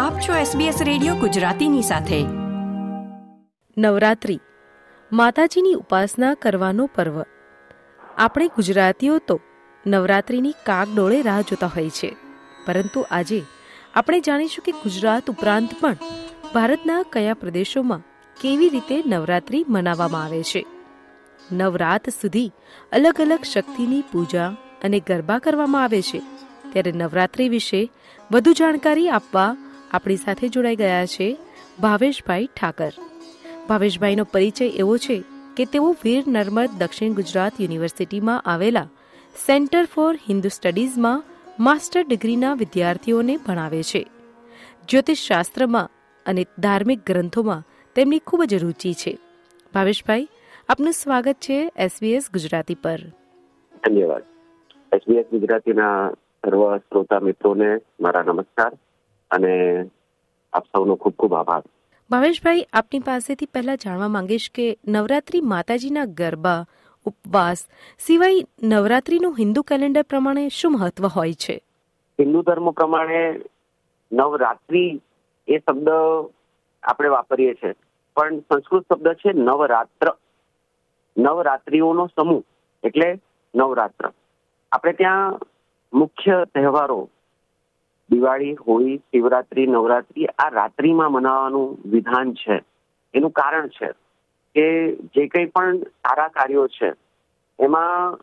આપ છો SBS radio ગુજરાતીની સાથે. નવરાત્રિ, માતાજીની ઉપાસના કરવાનો પર્વ. આપણે ગુજરાતીઓ તો નવરાત્રિની કાગડોળે રાહ જોતા હોય છે. પરંતુ આજે આપણે જાણીશું કે ગુજરાત ઉપરાંત પણ ભારતના કયા પ્રદેશોમાં કેવી રીતે નવરાત્રિ મનાવવામાં આવે છે. નવરાત સુધી અલગ અલગ શક્તિની પૂજા અને ગરબા કરવામાં આવે છે. ત્યારે નવરાત્રિ વિશે વધુ જાણકારી આપવા આપણી સાથે જોડાઈ ગયા છે ભાવેશભાઈ ઠાકર. ભાવેશભાઈનો પરિચય એવો છે કે તેઓ વીર નર્મદ દક્ષિણ ગુજરાત યુનિવર્સિટીમાં આવેલા સેન્ટર ફોર હિન્દુ સ્ટડીઝમાં માસ્ટર ડિગ્રીના વિદ્યાર્થીઓને ભણાવે છે. જ્યોતિષશાસ્ત્રમાં અને ધાર્મિક ગ્રંથોમાં તેમની ખૂબ જ રુચિ છે. ભાવેશભાઈ, આપનું સ્વાગત છે એસબીએસ ગુજરાતી પર. ધન્યવાદ. એસબીએસ ગુજરાતીના સર્વ શ્રોતા મિત્રોને મારા નમસ્કાર. અને આપ સૌનો ખૂબ ખૂબ આભાર. ભાવેશભાઈ આપની પાસેથી પહેલા જાણવા માંગીશ કે નવરાત્રી માતાજીના ગરબા ઉપવાસ સિવાય નવરાત્રીનું હિન્દુ કેલેન્ડર પ્રમાણે શું મહત્વ હોય છે? હિન્દુ ધર્મ પ્રમાણે નવરાત્રી એ શબ્દ આપણે વાપરીએ છીએ. પણ સંસ્કૃત શબ્દ છે નવરાત્ર. નવરાત્રીઓનો સમૂહ એટલે નવરાત્ર. આપણે ત્યાં મુખ્ય તહેવારો દિવાળી હોળી, શિવરાત્રી, નવરાત્રી આ રાત્રિમાં મનાવવાનું વિધાન છે. એનું કારણ છે કે જે કંઈ પણ સારા કાર્યો છે, એમાં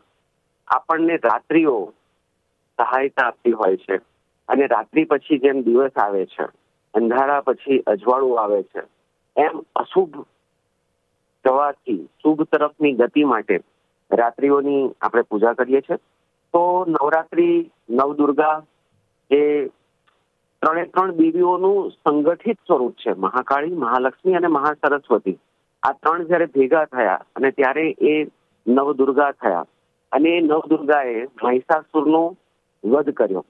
આપણને રાત્રિઓ સહાયતા આપતી હોય છે. અને રાત્રિ પછી જેમ દિવસ આવે છે, અંધારા પછી અજવાળું આવે છે, એમ અશુભ જવાથી શુભ તરફની ગતિ માટે રાત્રિઓની આપણે પૂજા કરીએ છીએ. તો નવરાત્રિ, નવદુર્ગા એ ત્રણે ત્રણ દેવીઓનું સંગઠિત સ્વરૂપ છે. મહાકાળી, મહાલક્ષ્મી અને મહાસરસ્વતી. આ ત્રણ જયારે ભેગા થયા અને ત્યારે એ નવદુર્ગા થયા અને એ નવદુર્ગાએ મહિષાસુરનો વધ કર્યો.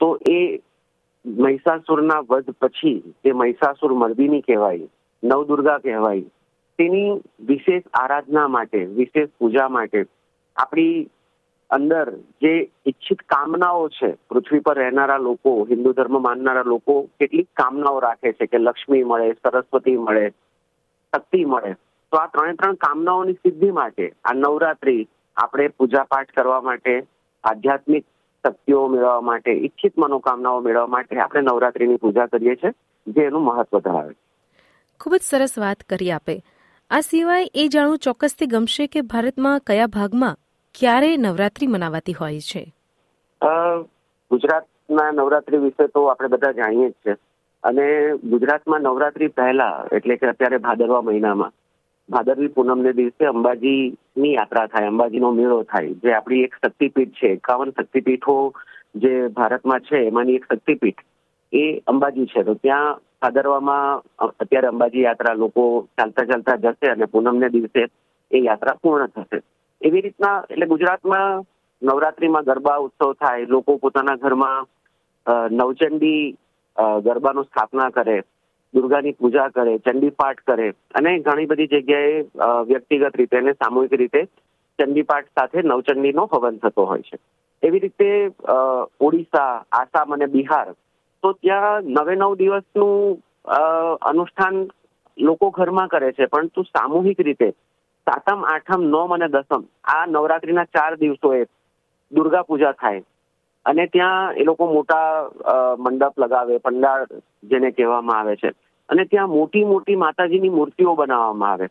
તો એ મહિષાસુરના વધ પછી જે મહિષાસુર મર્દિની કહેવાય, નવદુર્ગા કહેવાય, તેની વિશેષ આરાધના માટે, વિશેષ પૂજા માટે આપણી અંદર જે ઈચ્છિત કામનાઓ છે, પૃથ્વી પર રહેનારા લોકો, હિન્દુ ધર્મ માનનારા લોકો, કેટલીક કામનાઓ રાખે છે કે લક્ષ્મી મળે, સરસ્વતી મળે, શક્તિ મળે. તો આ ત્રણે ત્રણ કામનાઓની સિદ્ધિ માટે આ નવરાત્રી આપણે પૂજા પાઠ કરવા માટે, આધ્યાત્મિક શક્તિઓ મેળવવા માટે, ઈચ્છિત મનોકામનાઓ મેળવવા માટે આપણે નવરાત્રીની પૂજા કરીએ છીએ, જે એનું મહત્વ ધરાવે ખૂબ જ સરસ વાત કરી આપે. આ સિવાય એ જાણવું ચોક્કસથી ગમશે કે ભારતમાં કયા ભાગમાં ક્યારે નવરાત્રી મનાવાતી હોય છે? ગુજરાતના નવરાત્રી વિશે તો આપણે બધા જાણીએ જ છે. અને ગુજરાતમાં નવરાત્રી પહેલા, એટલે કે અત્યારે ભાદરવા મહિનામાં, ભાદરવી પૂનમને દિવસે અંબાજીની યાત્રા થાય, અંબાજીનો મેળો થાય, જે આપણી એક શક્તિપીઠ છે, એકાવન શક્તિપીઠો જે ભારતમાં છે, એમાંની એક શક્તિપીઠ, એ અંબાજી છે. તો ત્યાં ભાદરવામાં અત્યારે અંબાજી યાત્રા લોકો ચાલતા ચાલતા જશે અને પૂનમને દિવસે એ યાત્રા પૂર્ણ થશે. એવી રીતના એટલે ગુજરાતમાં નવરાત્રીમાં ગરબા ઉત્સવ થાય, લોકો પોતાના ઘરમાં નવચંડી ગરબાનું સ્થાપના કરે, દુર્ગાની પૂજા કરે, ચંડી પાઠ કરે અને ઘણી બધી જગ્યાએ વ્યક્તિગત રીતે અને સામૂહિક રીતે ચંડી પાઠ સાથે નવચંડીનો હવન થતો હોય છે. એવી રીતે ઓડિશા, આસામ અને બિહાર તો ત્યાં નવે નવ દિવસનું અનુષ્ઠાન લોકો ઘરમાં કરે છે, પરંતુ સામૂહિક રીતે સાતમ, આઠમ, નોમ અને દસમ આ નવરાત્રીના ચાર દિવસોએ દુર્ગા પૂજા થાય. અને ત્યાં એ લોકો મોટા મંડપ લગાવે પંડાળ જેને કહેવામાં આવે છે. અને ત્યાં મોટી મોટી માતાજીની મૂર્તિઓ બનાવવામાં આવે.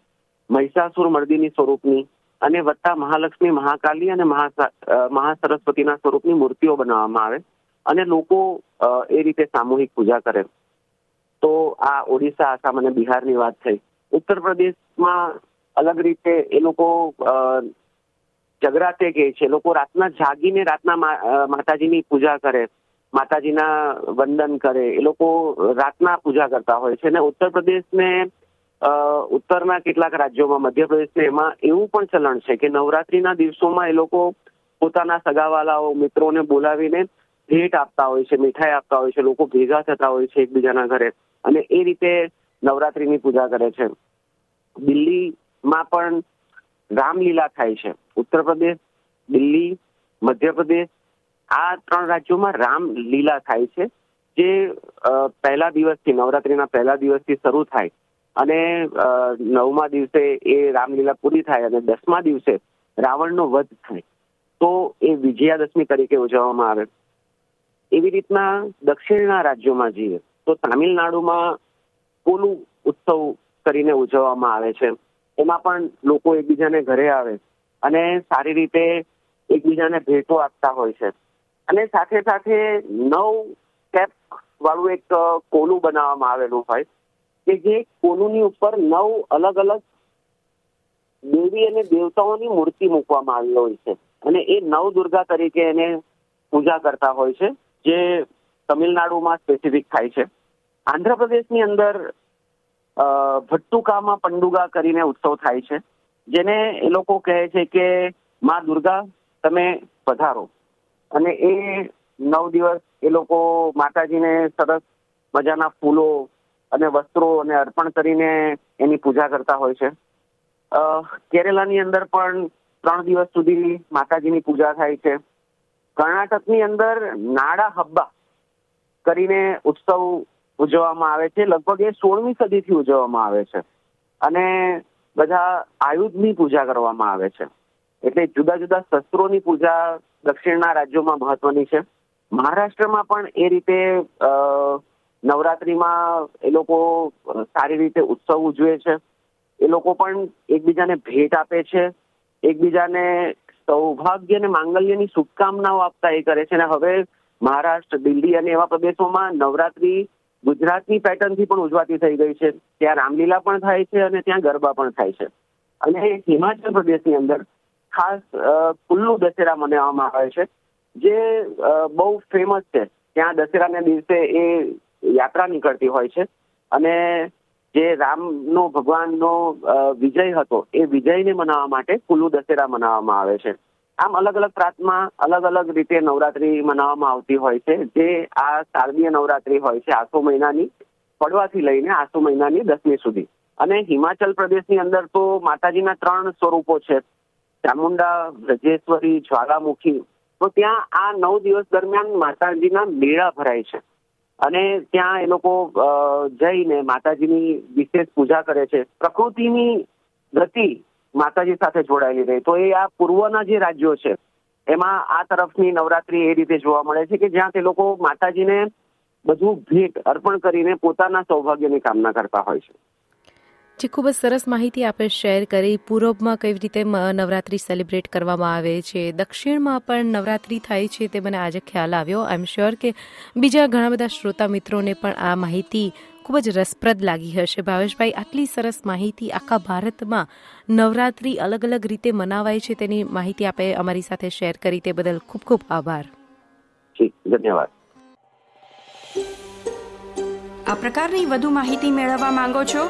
મહિષાસુર મર્દીની સ્વરૂપની અને વત્તા મહાલક્ષ્મી, મહાકાલી અને મહા સરસ્વતીના સ્વરૂપની મૂર્તિઓ બનાવવામાં આવે અને લોકો એ રીતે સામૂહિક પૂજા કરે. તો આ ઓડિશા, આસામ અને બિહારની વાત થઈ. ઉત્તર પ્રદેશમાં અલગ રીતે એ લોકો જગરાતે કહે છે. લોકો રાતના જાગીને રાતના માતાજીની પૂજા કરે, માતાજીના વંદન કરે. એ લોકો રાતના પૂજા કરતા હોય છે. અને ઉત્તર પ્રદેશને ઉત્તરના કેટલાક રાજ્યોમાં, મધ્યપ્રદેશને એમાં એવું પણ ચલણ છે કે નવરાત્રીના દિવસોમાં એ લોકો પોતાના સગાવાલાઓ, મિત્રોને બોલાવીને ભેટ આપતા હોય છે, મીઠાઈ આપતા હોય છે, લોકો ભેગા થતા હોય છે એકબીજાના ઘરે. અને એ રીતે નવરાત્રીની પૂજા કરે છે. દિલ્હી માં પણ રામલીલા થાય છે. ઉત્તર પ્રદેશ દિલ્હી, મધ્યપ્રદેશ, આ ત્રણ રાજ્યોમાં રામલીલા થાય છે, જે પહેલા દિવસથી, નવરાત્રીના પહેલા દિવસથી શરૂ થાય અને નવમા દિવસે એ રામલીલા પૂરી થાય અને દસમા દિવસે રાવણનો વધ થાય. તો એ વિજયાદશમી તરીકે ઉજવવામાં આવે. એવી રીતના દક્ષિણના રાજ્યોમાં જઈએ તો તામિલનાડુમાં પોલું ઉત્સવ કરીને ઉજવવામાં આવે છે. એમાં પણ લોકો એકબીજાને ઘરે આવે અને સારી રીતે એકબીજાને ભેટો આપતા હોય છે. અને સાથે સાથે નવ સ્ટેપ વાળું એક કોલું બનાવવામાં આવેલું હોય કે જે કોલુની ઉપર નવ અલગ અલગ દેવી અને દેવતાઓની મૂર્તિ મૂકવામાં આવી હોય છે. અને એ નવ દુર્ગા તરીકે એને પૂજા કરતા હોય છે, જે તમિલનાડુમાં સ્પેસિફિક થાય છે. આંધ્રપ્રદેશની અંદર ભટ્ટુકામાં પંડુગા કરીને ઉત્સવ થાય છે, જેને એ લોકો કહે છે કે, માં દુર્ગા, તમે પધારો. અને એ નવ દિવસ એ લોકો માતાજીને સરસ મજાના ફૂલો અને વસ્ત્રો અને અર્પણ કરીને એની પૂજા કરતા હોય છે. કેરેલાની અંદર પણ ત્રણ દિવસ સુધી માતાજીની પૂજા થાય છે. કર્ણાટકની અંદર નાડા હબ્બા કરીને ઉત્સવ ઉજવવામાં આવે છે. લગભગ એ સોળમી સદીથી ઉજવવામાં આવે છે. અને બધા આયુધની પૂજા કરવામાં આવે છે. એટલે જુદા જુદા શસ્ત્રોની પૂજા દક્ષિણના રાજ્યોમાં મહત્વની છે. મહારાષ્ટ્રમાં પણ એ રીતે નવરાત્રિમાં એ લોકો સારી રીતે ઉત્સવ ઉજવે છે. એ લોકો પણ એકબીજાને ભેટ આપે છે. એકબીજાને સૌભાગ્ય અને માંગલ્યની શુભકામનાઓ આપતા એ કરે છે. અને હવે મહારાષ્ટ્ર, દિલ્હી અને એવા પ્રદેશોમાં નવરાત્રી ગુજરાતની પેટર્નથી પણ ઉજવાતી થઈ ગઈ છે. ત્યાં રામલીલા પણ થાય છે અને ત્યાં ગરબા પણ થાય છે. અને હિમાચલ પ્રદેશની અંદર ખાસ કુલ્લુ દશેરા મનાવવામાં આવે છે. જે બહુ ફેમસ છે. ત્યાં દશેરાના દિવસે એ યાત્રા નીકળતી હોય છે. અને જે રામનો ભગવાનનો વિજય હતો, એ વિજયને મનાવવા માટે કુલ્લુ દશેરા મનાવવામાં આવે છે. આમ અલગ અલગ પ્રાંતમાં અલગ અલગ રીતે નવરાત્રી મનાવવામાં આવતી હોય છે. જે આ શારદીય નવરાત્રી હોય છે, આસો મહિનાની, પડવાથી લઈને આસો મહિનાની દસમી સુધી. અને હિમાચલ પ્રદેશની અંદર તો માતાજીના ત્રણ સ્વરૂપો છે. ચામુંડા વ્રજેશ્વરી જ્વાલામુખી. તો ત્યાં આ નવ દિવસ દરમિયાન માતાજીના મેળા ભરાય છે. અને ત્યાં એ લોકો જઈને માતાજીની વિશેષ પૂજા કરે છે. પ્રકૃતિની ગતિ માતાજી સાથે જોડાયેલી રહી. તો એ આ પૂર્વના જે રાજ્યો છે, એમાં આ તરફની નવરાત્રી એ રીતે જોવા મળે છે કે જ્યાં તે લોકો માતાજીને બધું ભેટ અર્પણ કરીને પોતાના સૌભાગ્યની કામના કરતા હોય છે. જે ખૂબ જ સરસ માહિતી આપણે શેર કરી. પૂર્વમાં કેવી રીતે નવરાત્રી સેલિબ્રેટ કરવામાં આવે છે. દક્ષિણમાં પણ નવરાત્રી થાય છે તે મને આજે ખ્યાલ આવ્યો. આઈ એમ શ્યોર કે બીજા ઘણા બધા શ્રોતા મિત્રોને પણ આ માહિતી ખૂબ જ રસપ્રદ લાગી હશે. ભાવેશભાઈ આટલી સરસ માહિતી આખા ભારતમાં નવરાત્રી અલગ અલગ રીતે મનાવાય છે તેની માહિતી આપે અમારી સાથે શેર કરી તે બદલ ખૂબ ખૂબ આભાર. ધન્યવાદ. આ પ્રકારની વધુ માહિતી મેળવવા માંગો છો